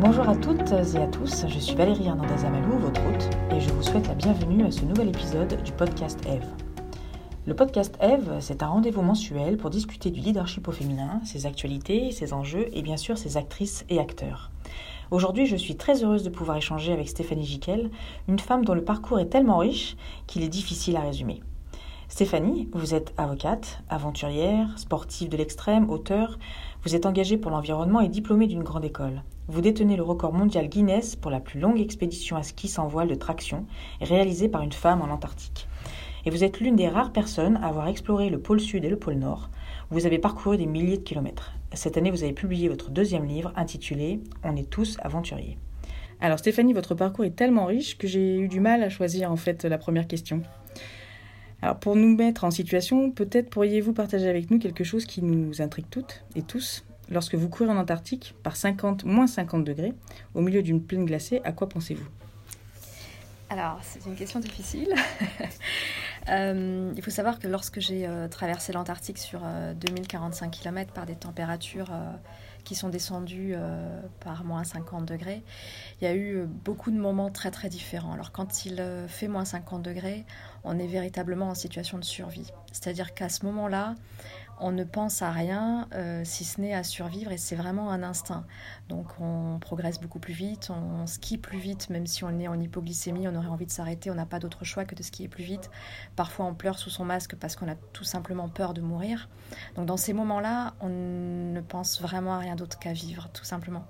Bonjour à toutes et à tous, je suis Valérie Hernandez Amalou, votre hôte, et je vous souhaite la bienvenue à ce nouvel épisode du podcast Eve. Le podcast Eve, c'est un rendez-vous mensuel pour discuter du leadership au féminin, ses actualités, ses enjeux et bien sûr ses actrices et acteurs. Aujourd'hui, je suis très heureuse de pouvoir échanger avec Stéphanie Jiquel, une femme dont le parcours est tellement riche qu'il est difficile à résumer. Stéphanie, vous êtes avocate, aventurière, sportive de l'extrême, auteur, vous êtes engagée pour l'environnement et diplômée d'une grande école. Vous détenez le record mondial Guinness pour la plus longue expédition à ski sans voile de traction réalisée par une femme en Antarctique. Et vous êtes l'une des rares personnes à avoir exploré le pôle sud et le pôle nord. Vous avez parcouru des milliers de kilomètres. Cette année, vous avez publié votre deuxième livre intitulé On est tous aventuriers. Alors Stéphanie, votre parcours est tellement riche que j'ai eu du mal à choisir en fait la première question. Alors pour nous mettre en situation, peut-être pourriez-vous partager avec nous quelque chose qui nous intrigue toutes et tous. Lorsque vous courez en Antarctique par 50, moins 50 degrés, au milieu d'une plaine glacée, à quoi pensez-vous? Alors, c'est une question difficile. Euh, il faut savoir que lorsque j'ai euh, traversé l'Antarctique sur 2045 euh, km par des températures qui sont descendues par moins 50 degrés, il y a eu beaucoup de moments très très différents. Alors quand il fait moins 50 degrés, on est véritablement en situation de survie. C'est-à-dire qu'à ce moment-là, on ne pense à rien euh, si ce n'est à survivre et c'est vraiment un instinct. Donc on progresse beaucoup plus vite, on skie plus vite, même si on est en hypoglycémie, on aurait envie de s'arrêter, on n'a pas d'autre choix que de skier plus vite. Parfois on pleure sous son masque parce qu'on a tout simplement peur de mourir. Donc dans ces moments-là, on ne pense vraiment à rien d'autre qu'à vivre, tout simplement.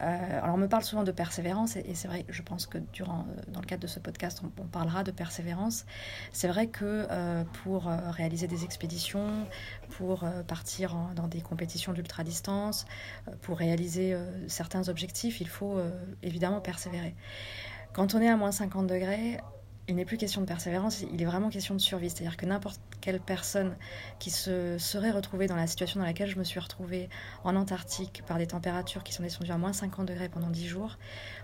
Euh, alors on me parle souvent de persévérance et, c'est vrai, je pense que durant, euh, dans le cadre de ce podcast, on, parlera de persévérance. C'est vrai que pour réaliser des expéditions, pour euh, partir dans des compétitions d'ultra-distance, euh, pour réaliser euh, certains objectifs, il faut évidemment persévérer. Quand on est à moins 50 degrés, il n'est plus question de persévérance, il est vraiment question de survie. C'est-à-dire que n'importe quelle personne qui se serait retrouvée dans la situation dans laquelle je me suis retrouvée en Antarctique par des températures qui sont descendues à moins 50 degrés pendant 10 jours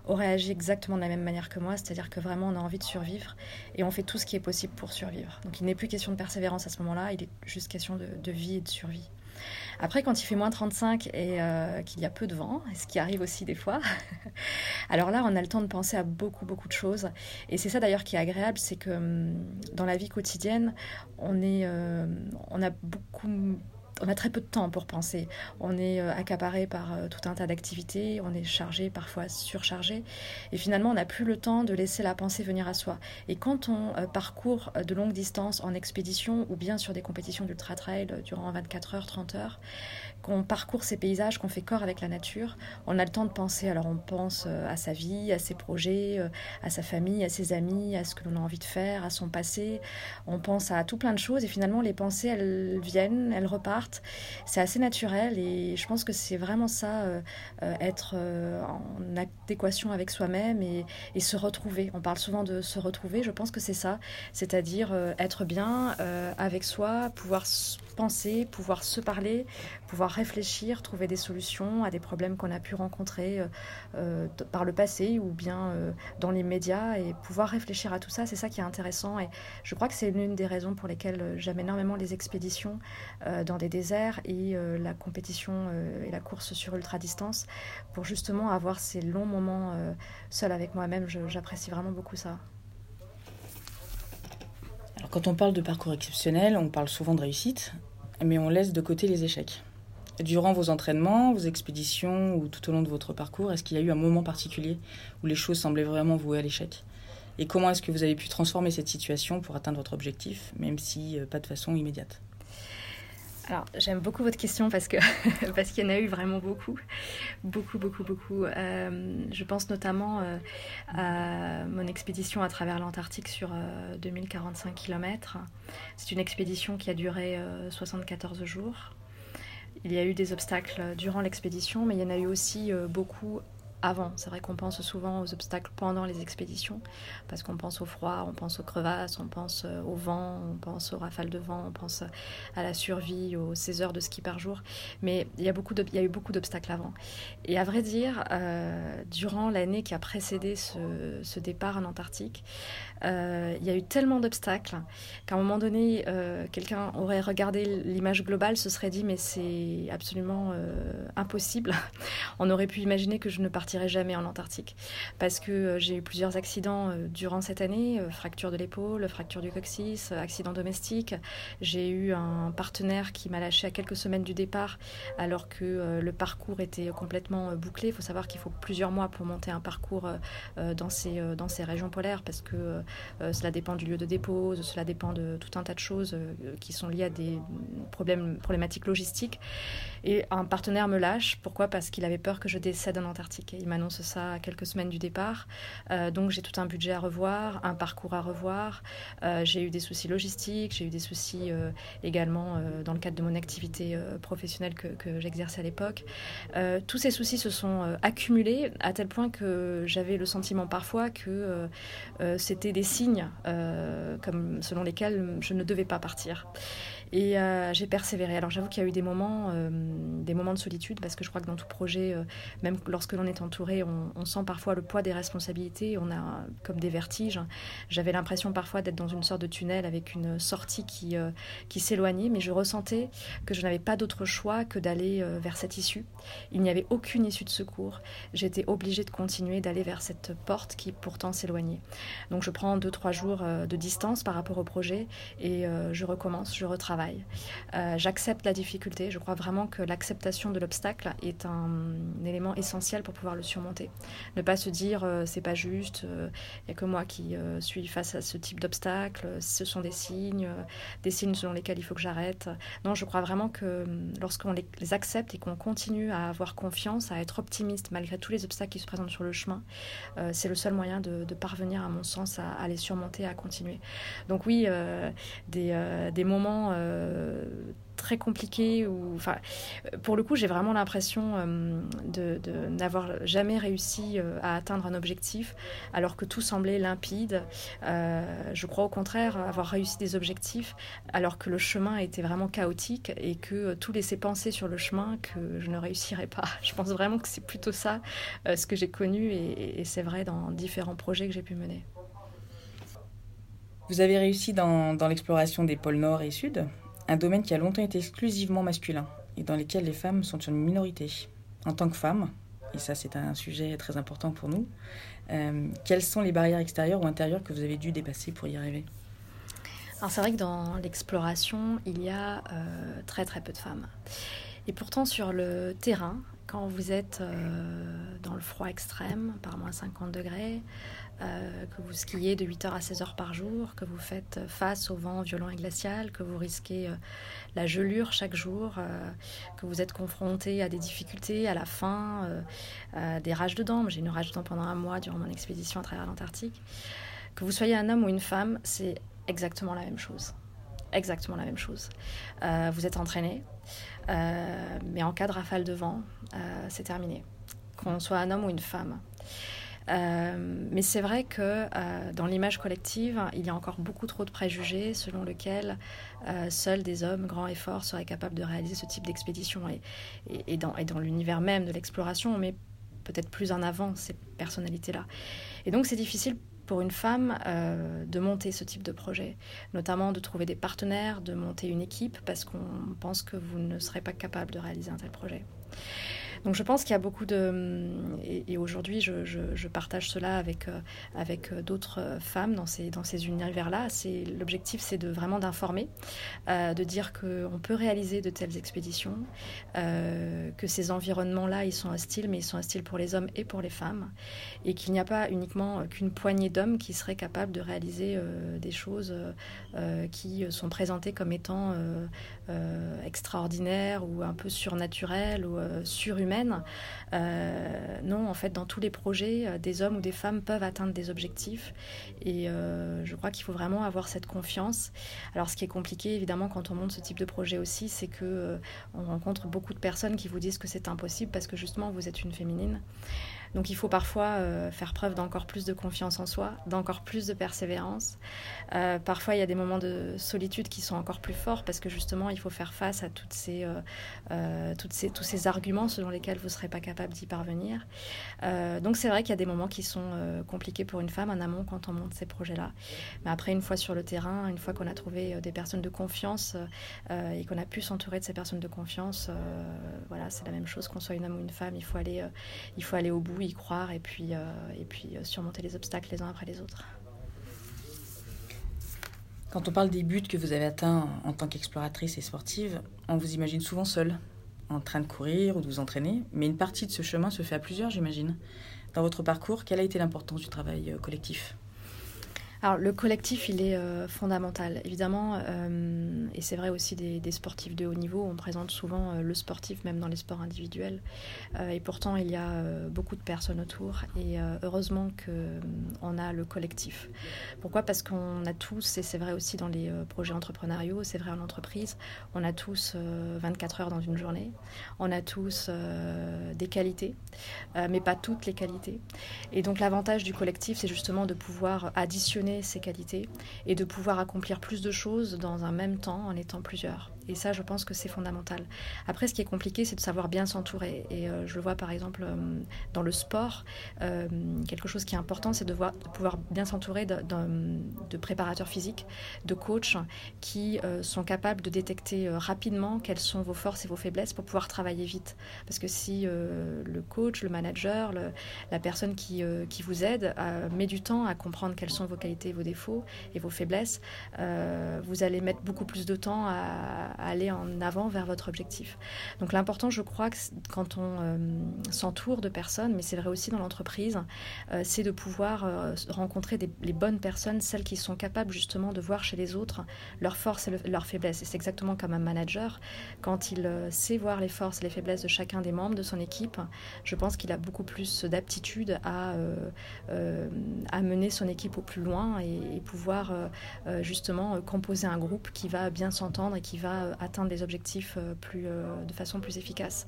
aurait agi exactement de la même manière que moi. C'est-à-dire que vraiment on a envie de survivre et on fait tout ce qui est possible pour survivre. Donc il n'est plus question de persévérance à ce moment-là, il est juste question de vie et de survie. Après, quand il fait moins 35 et euh, qu'il y a peu de vent, ce qui arrive aussi des fois, alors là, on a le temps de penser à beaucoup, beaucoup de choses. Et c'est ça d'ailleurs qui est agréable, c'est que hum, dans la vie quotidienne, on, est, euh, on a beaucoup on a très peu de temps pour penser. On est euh, accaparé par euh, tout un tas d'activités, on est chargé, parfois surchargé, et finalement on n'a plus le temps de laisser la pensée venir à soi. Et quand on euh, parcourt de longues distances en expédition ou bien sur des compétitions d'ultra-trail durant 24 heures, 30 heures, qu'on parcourt ces paysages, qu'on fait corps avec la nature, on a le temps de penser. Alors on pense à sa vie, à ses projets, à sa famille, à ses amis, à ce que l'on a envie de faire, à son passé. On pense à tout plein de choses et finalement les pensées, elles viennent, elles repartent c'est assez naturel et je pense que c'est vraiment ça, euh, euh, être euh, en adéquation avec soi-même et, se retrouver. On parle souvent de se retrouver, je pense que c'est ça, c'est-à-dire être bien avec soi, pouvoir penser, pouvoir se parler, pouvoir réfléchir, trouver des solutions à des problèmes qu'on a pu rencontrer par le passé ou bien dans les médias et pouvoir réfléchir à tout ça, c'est ça qui est intéressant et je crois que c'est l'une des raisons pour lesquelles j'aime énormément les expéditions dans des et euh, la compétition euh, et la course sur ultra distance pour justement avoir ces longs moments euh, seul avec moi-même. J'apprécie vraiment beaucoup ça. Alors quand on parle de parcours exceptionnel, on parle souvent de réussite, mais on laisse de côté les échecs. Durant vos entraînements, vos expéditions ou tout au long de votre parcours, est-ce qu'il y a eu un moment particulier où les choses semblaient vraiment vouées à l'échec? Et comment est-ce que vous avez pu transformer cette situation pour atteindre votre objectif, même si pas de façon immédiate? Alors, j'aime beaucoup votre question parce que parce qu'il y en a eu vraiment beaucoup, beaucoup, beaucoup, beaucoup. Euh, je pense notamment euh, à mon expédition à travers l'Antarctique sur 2045 euh, km. C'est une expédition qui a duré 74 jours. Il y a eu des obstacles durant l'expédition, mais il y en a eu aussi beaucoup avant. C'est vrai qu'on pense souvent aux obstacles pendant les expéditions, parce qu'on pense au froid, on pense aux crevasses, on pense euh, au vent, on pense aux rafales de vent, on pense à la survie, aux 16 heures de ski par jour. Mais il y a, beaucoup eu beaucoup d'obstacles avant. Et à vrai dire, euh, durant l'année qui a précédé ce, départ en Antarctique, euh, il y a eu tellement d'obstacles qu'à un moment donné, quelqu'un aurait regardé l'image globale, se serait dit mais c'est absolument impossible. On aurait pu imaginer que je ne partirais jamais en Antarctique parce que j'ai eu plusieurs accidents durant cette année, fracture de l'épaule, fracture du coccyx, accident domestique. J'ai eu un partenaire qui m'a lâché à quelques semaines du départ alors que le parcours était complètement bouclé. Il faut savoir qu'il faut plusieurs mois pour monter un parcours dans ces, dans ces régions polaires parce que euh, cela dépend du lieu de dépose, cela dépend de tout un tas de choses euh, qui sont liées à des problèmes, problématiques logistiques. Et un partenaire me lâche. Pourquoi? Parce qu'il avait peur que je décède en Antarctique. Il m'annonce ça quelques semaines du départ. Euh, donc j'ai tout un budget à revoir, un parcours à revoir. j'ai eu des soucis logistiques, j'ai eu des soucis également dans le cadre de mon activité professionnelle que, que j'exerçais à l'époque. tous ces soucis se sont accumulés à tel point que j'avais le sentiment parfois que c'était des signes euh, comme, selon lesquels je ne devais pas partir. Et euh, j'ai persévéré. Alors j'avoue qu'il y a eu des moments, euh, des moments de solitude, parce que je crois que dans tout projet, euh, même lorsque l'on est entouré, on, sent parfois le poids des responsabilités, on a comme des vertiges. J'avais l'impression parfois d'être dans une sorte de tunnel avec une sortie qui, qui s'éloignait, mais je ressentais que je n'avais pas d'autre choix que d'aller vers cette issue. Il n'y avait aucune issue de secours. J'étais obligée de continuer d'aller vers cette porte qui pourtant s'éloignait. Donc je prends deux, trois jours de distance par rapport au projet et je recommence, je retravaille euh, j'accepte la difficulté. Je crois vraiment que l'acceptation de l'obstacle est un, élément essentiel pour pouvoir le surmonter. Ne pas se dire euh, c'est pas juste, il euh, n'y a que moi qui suis face à ce type d'obstacle, ce sont des signes, des signes selon lesquels il faut que j'arrête. Non, je crois vraiment que lorsqu'on les, accepte et qu'on continue à avoir confiance, à être optimiste malgré tous les obstacles qui se présentent sur le chemin, c'est le seul moyen de, parvenir, à mon sens, à, les surmonter, à continuer. Donc oui, des, moments très compliqué. Ou, enfin, pour le coup, j'ai vraiment l'impression euh, de, n'avoir jamais réussi euh, à atteindre un objectif, alors que tout semblait limpide. je crois au contraire avoir réussi des objectifs, alors que le chemin était vraiment chaotique et que tout laissait penser sur le chemin que je ne réussirais pas. Je pense vraiment que c'est plutôt ça ce que j'ai connu et c'est vrai dans différents projets que j'ai pu mener. Vous avez réussi dans, l'exploration des pôles Nord et Sud, un domaine qui a longtemps été exclusivement masculin et dans lequel les femmes sont une minorité. En tant que femme, et ça c'est un sujet très important pour nous, euh, quelles sont les barrières extérieures ou intérieures que vous avez dû dépasser pour y arriver? Alors c'est vrai que dans l'exploration, il y a euh, très très peu de femmes. Et pourtant sur le terrain, quand vous êtes euh, dans le froid extrême, par moins 50 degrés, euh, que vous skiez de 8h à 16h par jour, que vous faites face au vent violent et glacial, que vous risquez euh, la gelure chaque jour, que vous êtes confronté à des difficultés à la à des rages de dents. J'ai une rage de dents pendant un mois durant mon expédition à travers l'Antarctique. Que vous soyez un homme ou une femme, c'est exactement la même chose. Exactement la même chose. vous êtes entraîné, mais en cas de rafale de vent, c'est terminé. Qu'on soit un homme ou une femme. Euh, mais c'est vrai que euh, dans l'image collective, il y a encore beaucoup trop de préjugés selon lesquels euh, seuls des hommes grands et forts seraient capables de réaliser ce type d'expédition. Et dans l'univers même de l'exploration, on met peut-être plus en avant ces personnalités-là. Et donc c'est difficile pour une femme de monter ce type de projet, notamment de trouver des partenaires, de monter une équipe, parce qu'on pense que vous ne serez pas capable de réaliser un tel projet. Donc je pense qu'il y a beaucoup de... Et, aujourd'hui, je, partage cela avec, euh, avec euh, d'autres femmes dans ces, dans ces univers-là. L'objectif, c'est de vraiment d'informer, euh, de dire qu'on peut réaliser de telles expéditions, que ces environnements-là, ils sont hostiles, mais ils sont hostiles pour les hommes et pour les femmes, et qu'il n'y a pas uniquement qu'une poignée d'hommes qui seraient capables de réaliser des choses qui sont présentées comme étant extraordinaires ou un peu surnaturelles ou surhumaines euh, non, en fait, dans tous les projets, euh, des hommes ou des femmes peuvent atteindre des objectifs. Et euh, je crois qu'il faut vraiment avoir cette confiance. Alors, ce qui est compliqué, évidemment, quand on monte ce type de projet aussi, c'est que on rencontre beaucoup de personnes qui vous disent que c'est impossible parce que justement, vous êtes une féminine. Donc il faut parfois faire preuve d'encore plus de confiance en soi, d'encore plus de persévérance. parfois il y a des moments de solitude qui sont encore plus forts parce que justement il faut faire face à toutes ces, tous ces arguments selon lesquels vous ne serez pas capable d'y parvenir. donc c'est vrai qu'il y a des moments qui sont compliqués pour une femme en amont quand on monte ces projets-là. Mais après, une fois sur le terrain, une fois qu'on a trouvé des personnes de confiance et qu'on a pu s'entourer de ces personnes de confiance, voilà, c'est la même chose qu'on soit une homme ou une femme. Il faut aller, il faut aller au bout, y croire et puis, et puis surmonter les obstacles les uns après les autres. Quand on parle des buts que vous avez atteints en tant qu'exploratrice et sportive, on vous imagine souvent seule, en train de courir ou de vous entraîner, mais une partie de ce chemin se fait à plusieurs, j'imagine. Dans votre parcours, quelle a été l'importance du travail euh, collectif? Alors le collectif, il est euh, fondamental, évidemment, euh, et c'est vrai aussi des, sportifs de haut niveau. On présente souvent euh, le sportif, même dans les sports individuels, et pourtant il y a beaucoup de personnes autour, et heureusement qu'on a le collectif. Pourquoi? Parce qu'on a tous, et c'est vrai aussi dans les projets entrepreneuriaux, c'est vrai en entreprise, on a tous 24 heures dans une journée, on a tous des qualités, mais pas toutes les qualités. Et donc l'avantage du collectif, c'est justement de pouvoir additionner ses qualités et de pouvoir accomplir plus de choses dans un même temps en étant plusieurs. Et ça, je pense que c'est fondamental. Après, ce qui est compliqué, c'est de savoir bien s'entourer. Et euh, je le vois par exemple euh, dans le sport. Euh, quelque chose qui est important, c'est de, pouvoir bien s'entourer de, préparateurs physiques, de coachs qui sont capables de détecter rapidement quelles sont vos forces et vos faiblesses pour pouvoir travailler vite. Parce que si le coach, le manager, la personne qui vous aide met du temps à comprendre quelles sont vos qualités, vos défauts et vos faiblesses, vous allez mettre beaucoup plus de temps à, aller en avant vers votre objectif. Donc l'important, je crois, que quand on euh, s'entoure de personnes, mais c'est vrai aussi dans l'entreprise, euh, c'est de pouvoir euh, rencontrer les bonnes personnes, celles qui sont capables justement de voir chez les autres leurs forces et leurs faiblesses. Et c'est exactement comme un manager, quand il sait voir les forces et les faiblesses de chacun des membres de son équipe, je pense qu'il a beaucoup plus d'aptitude à, mener son équipe au plus loin et, pouvoir justement composer un groupe qui va bien s'entendre et qui va atteindre des objectifs euh, plus, euh, de façon plus efficace.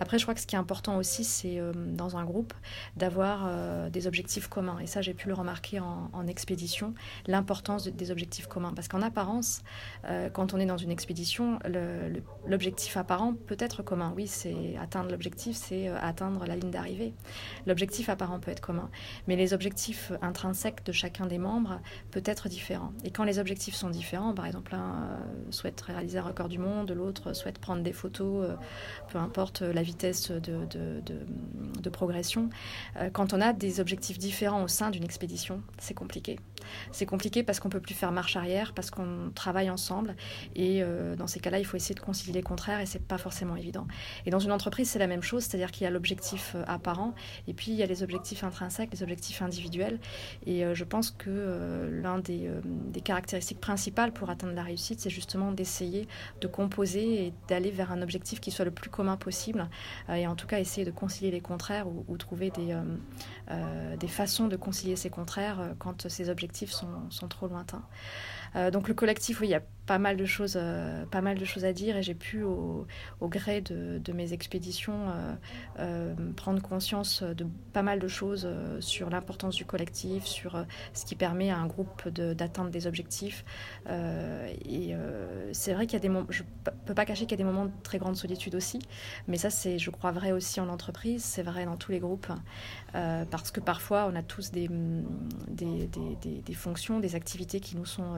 Après, je crois que ce qui est important aussi, c'est dans un groupe d'avoir des objectifs communs. Et ça, j'ai pu le remarquer en, expédition, l'importance des objectifs communs. Parce qu'en apparence, quand on est dans une expédition, l'objectif apparent peut être commun. Oui, c'est atteindre l'objectif, c'est atteindre la ligne d'arrivée. L'objectif apparent peut être commun. Mais les objectifs intrinsèques de chacun des membres peut être différent. Et quand les objectifs sont différents, par exemple, un souhaite réaliser un record du monde, l'autre souhaite prendre des photos, euh, peu importe la vitesse de, de, progression. Euh, quand on a des objectifs différents au sein d'une expédition, c'est compliqué. C'est compliqué parce qu'on peut plus faire marche arrière, parce qu'on travaille ensemble. Et euh, dans ces cas-là, il faut essayer de concilier les contraires et c'est pas forcément évident. Et dans une entreprise, c'est la même chose, c'est-à-dire qu'il y a l'objectif apparent et puis il y a les objectifs intrinsèques, les objectifs individuels. Et je pense que l'un des, des caractéristiques principales pour atteindre la réussite, c'est justement d'essayer de composer et d'aller vers un objectif qui soit le plus commun possible euh, et en tout cas essayer de concilier les contraires ou, trouver des, euh, euh, des façons de concilier ces contraires quand ces objectifs sont, sont trop lointains. Donc le collectif, oui, il y a pas mal de choses, euh, à dire et j'ai pu au, gré de, mes expéditions euh, euh, prendre conscience de pas mal de choses sur l'importance du collectif, sur ce qui permet à un groupe d'atteindre des objectifs. et c'est vrai qu'il y a des moments, je peux pas cacher qu'il y a des moments de très grande solitude aussi, mais ça c'est, je crois, vrai aussi en entreprise, c'est vrai dans tous les groupes, parce que parfois on a tous des, fonctions, des activités qui nous sont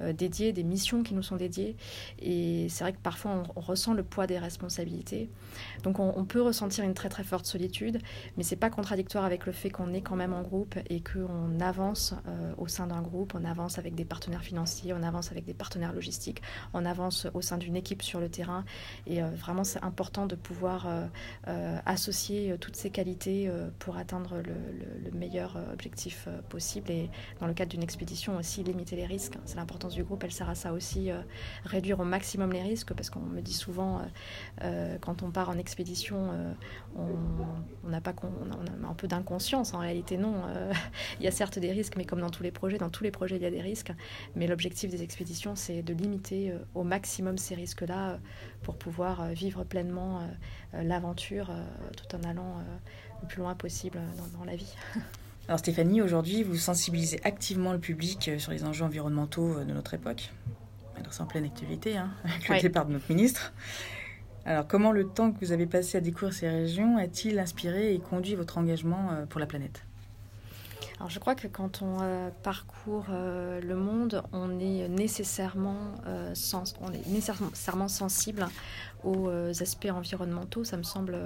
dédiées, des missions qui nous sont dédiées. Et c'est vrai que parfois on, ressent le poids des responsabilités. Donc on, peut ressentir une très très forte solitude, mais c'est pas contradictoire avec le fait qu'on est quand même en groupe et qu'on avance euh, au sein d'un groupe, on avance avec des partenaires financiers, on avance avec des partenaires logistiques, on avance au sein d'une équipe sur le terrain. Et euh, vraiment c'est important de pouvoir euh, associer toutes ces qualités pour atteindre le, le meilleur objectif possible. Et dans le cadre d'une expédition aussi, limiter les risques. C'est l'importance du groupe, elle sert à ça aussi euh, réduire au maximum les risques parce qu'on me dit souvent euh, euh, quand on part en expédition, on n'a pas on a un peu d'inconscience. En réalité, non. il y a certes des risques, mais comme dans tous les projets, dans tous les projets, il y a des risques. Mais l'objectif des expéditions, c'est de limiter au maximum ces risques-là pour pouvoir vivre pleinement l'aventure tout en allant le plus loin possible dans, la vie. Alors Stéphanie, aujourd'hui, vous sensibilisez activement le public sur les enjeux environnementaux de notre époque. Alors c'est en pleine actualité, hein, avec le départ de notre ministre. Alors comment le temps que vous avez passé à découvrir ces régions a-t-il inspiré et conduit votre engagement pour la planète? Alors je crois que quand on euh, parcourt euh, le monde, on est nécessairement, euh, sens, on est nécessairement sensible aux aspects environnementaux. Ça me semble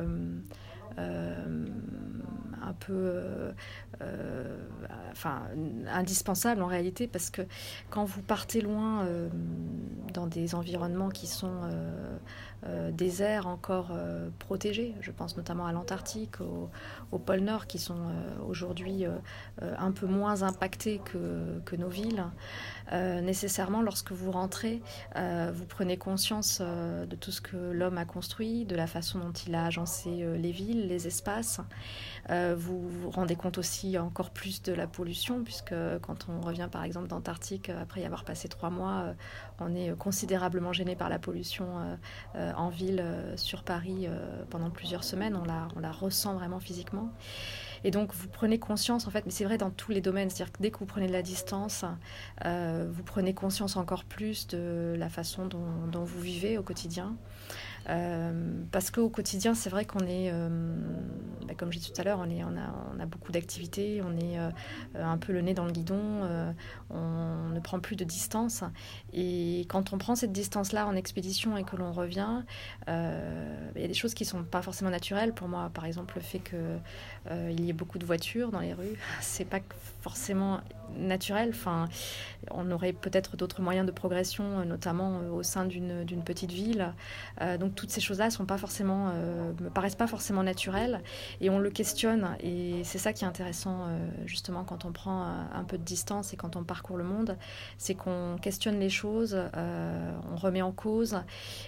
un peu enfin, indispensable en réalité parce que quand vous partez loin dans des environnements qui sont euh, des encore euh, protégées. Je pense notamment à l'Antarctique, au, pôle Nord, qui sont euh, aujourd'hui un peu moins impactés que nos villes. Nécessairement, lorsque vous rentrez, vous prenez conscience de tout ce que l'homme a construit, de la façon dont il a agencé les villes, les espaces. vous vous rendez compte aussi encore plus de la pollution, puisque quand on revient par exemple d'Antarctique, après y avoir passé trois mois, on est considérablement gêné par la pollution en ville euh, sur Paris euh, pendant plusieurs semaines. On la ressent vraiment physiquement. Et donc, vous prenez conscience, en fait, mais c'est vrai dans tous les domaines, c'est-à-dire que dès que vous prenez de la distance, euh, vous prenez conscience encore plus de la façon dont, dont vous vivez au quotidien. Euh, parce qu'au quotidien, c'est vrai qu'on est, euh, bah, comme j'ai dit tout à l'heure, on, est, on, a, beaucoup d'activités, on est euh, un peu le nez dans le guidon, on ne prend plus de distance. Et quand on prend cette distance-là en expédition et que l'on revient, il y a des choses qui ne sont pas forcément naturelles. Pour moi, par exemple, le fait qu'il y ait beaucoup de voitures dans les rues, c'est pas forcément naturel. Enfin, on aurait peut-être d'autres moyens de progression, notamment au sein d'une petite ville. donc toutes ces choses-là sont pas forcément, euh, me paraissent pas forcément naturelles et on le questionne. Et c'est ça qui est intéressant euh, justement quand on prend euh, un peu de distance et quand on parcourt le monde, c'est qu'on questionne les choses, on remet en cause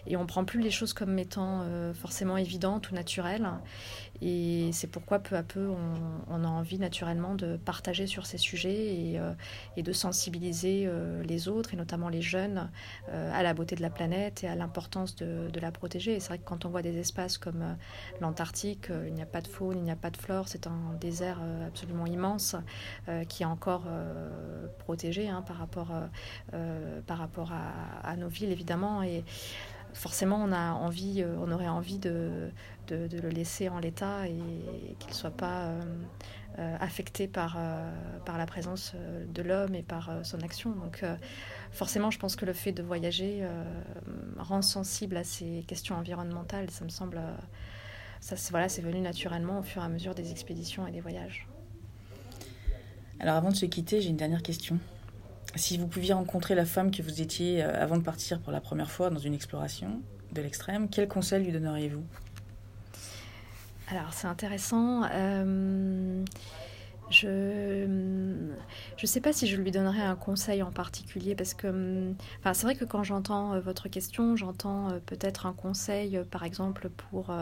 et on prend plus les choses comme étant forcément évidentes ou naturelles et c'est pourquoi peu à peu on, a envie naturellement de partager sur ces sujets et, et de sensibiliser les autres et notamment les jeunes à la beauté de la planète et à l'importance de, la protéger et c'est vrai que quand on voit des espaces comme euh, l'Antarctique, euh, il n'y a pas de faune, il n'y a pas de flore, c'est un désert euh, absolument immense qui est encore protégé hein, par rapport, rapport à, nos villes évidemment. Et forcément, on, a envie, on aurait envie de, le laisser en l'état et, qu'il ne soit pas affecté par, la présence de l'homme et par son action. Donc forcément, je pense que le fait de voyager euh, rend sensible à ces questions environnementales. Ça me semble, euh, ça, voilà, c'est venu naturellement au fur et à mesure des expéditions et des voyages. Alors, avant de se quitter, j'ai une dernière question. Si vous pouviez rencontrer la femme que vous étiez euh, avant de partir pour la première fois dans une exploration de l'extrême, quel conseil lui donneriez-vous? Alors, c'est intéressant. Je ne sais pas si je lui donnerais un conseil en particulier parce que enfin, c'est vrai que quand j'entends euh, votre question, j'entends euh, peut-être un conseil, euh, par exemple, pour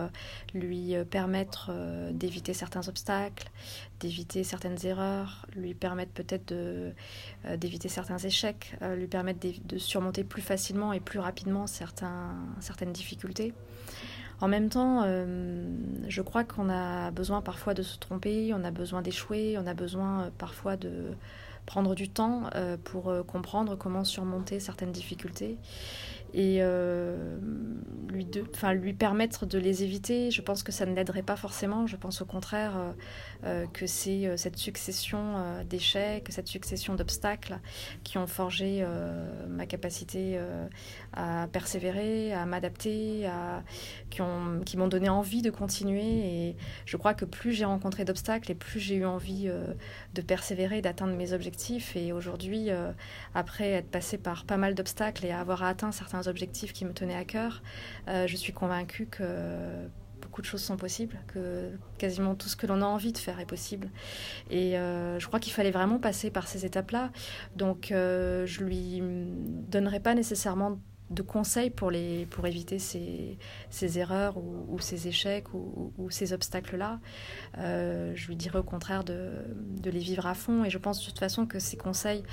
lui permettre d'éviter certains obstacles, d'éviter certaines erreurs, lui permettre peut-être d'éviter certains échecs, lui permettre de surmonter plus facilement et plus rapidement certains, certaines difficultés. En même temps, euh, je crois qu'on a besoin parfois de se tromper, on a besoin d'échouer, on a besoin euh, parfois de prendre du temps euh, pour comprendre comment surmonter certaines difficultés et euh, lui, permettre de les éviter, je pense que ça ne l'aiderait pas forcément. Je pense au contraire euh, euh, que c'est cette succession d'échecs, cette succession d'obstacles qui ont forgé ma capacité à persévérer, à m'adapter, qui, ont, qui m'ont donné envie de continuer. Et je crois que plus j'ai rencontré d'obstacles et plus j'ai eu envie de persévérer, d'atteindre mes objectifs. Et aujourd'hui, après être passé par pas mal d'obstacles et avoir atteint certains objectifs qui me tenaient à cœur, euh, je suis convaincue que beaucoup de choses sont possibles, que quasiment tout ce que l'on a envie de faire est possible. Et euh, je crois qu'il fallait vraiment passer par ces étapes-là. Donc euh, je lui donnerai pas nécessairement de conseils pour, les, pour éviter ces, ces erreurs ou, ces échecs ou, ces obstacles-là. Euh, je lui dirais au contraire de, de, les vivre à fond. Et je pense de toute façon que ces conseils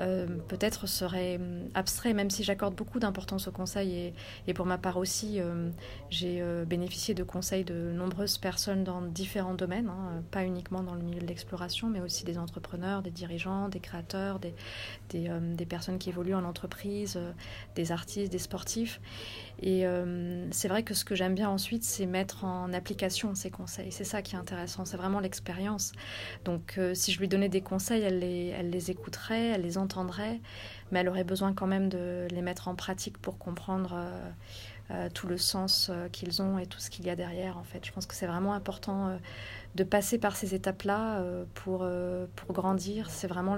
euh, peut-être seraient hum, abstraits, même si j'accorde beaucoup d'importance aux conseils. Et, et, pour ma part aussi, euh, j'ai bénéficié de conseils de nombreuses personnes dans différents domaines, hein, pas uniquement dans le milieu de l'exploration, mais aussi des entrepreneurs, des dirigeants, des créateurs, des, des personnes qui évoluent en entreprise, des artistes des sportifs. Et euh, c'est vrai que ce que j'aime bien ensuite, c'est mettre en application ces conseils. C'est ça qui est intéressant, c'est vraiment l'expérience. Donc euh, si je lui donnais des conseils, elle les, elle les écouterait, elle les entendrait, mais elle aurait besoin quand même de les mettre en pratique pour comprendre euh, tout le sens qu'ils ont et tout ce qu'il y a derrière. En fait, je pense que c'est vraiment important de passer par ces étapes-là pour, pour grandir. C'est vraiment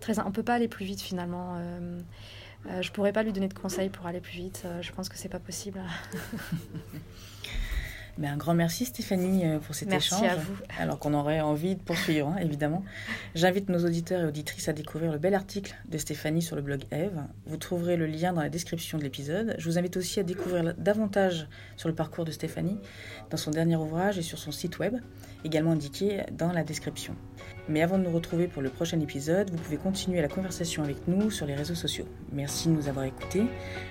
très... On peut pas aller plus vite finalement. Euh, je pourrais pas lui donner de conseils pour aller plus vite. Euh, je pense que c'est pas possible. Mais un grand merci Stéphanie euh, pour cet merci échange. À vous. Alors qu'on aurait envie de poursuivre, hein, évidemment. J'invite nos auditeurs et auditrices à découvrir le bel article de Stéphanie sur le blog Eve. Vous trouverez le lien dans la description de l'épisode. Je vous invite aussi à découvrir davantage sur le parcours de Stéphanie dans son dernier ouvrage et sur son site web, également indiqué dans la description. Mais avant de nous retrouver pour le prochain épisode, vous pouvez continuer la conversation avec nous sur les réseaux sociaux. Merci de nous avoir écoutés.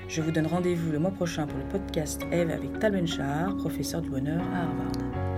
Je vous donne rendez-vous le mois prochain pour le podcast Eve avec Tal Benchar, professeur du bonheur à Harvard.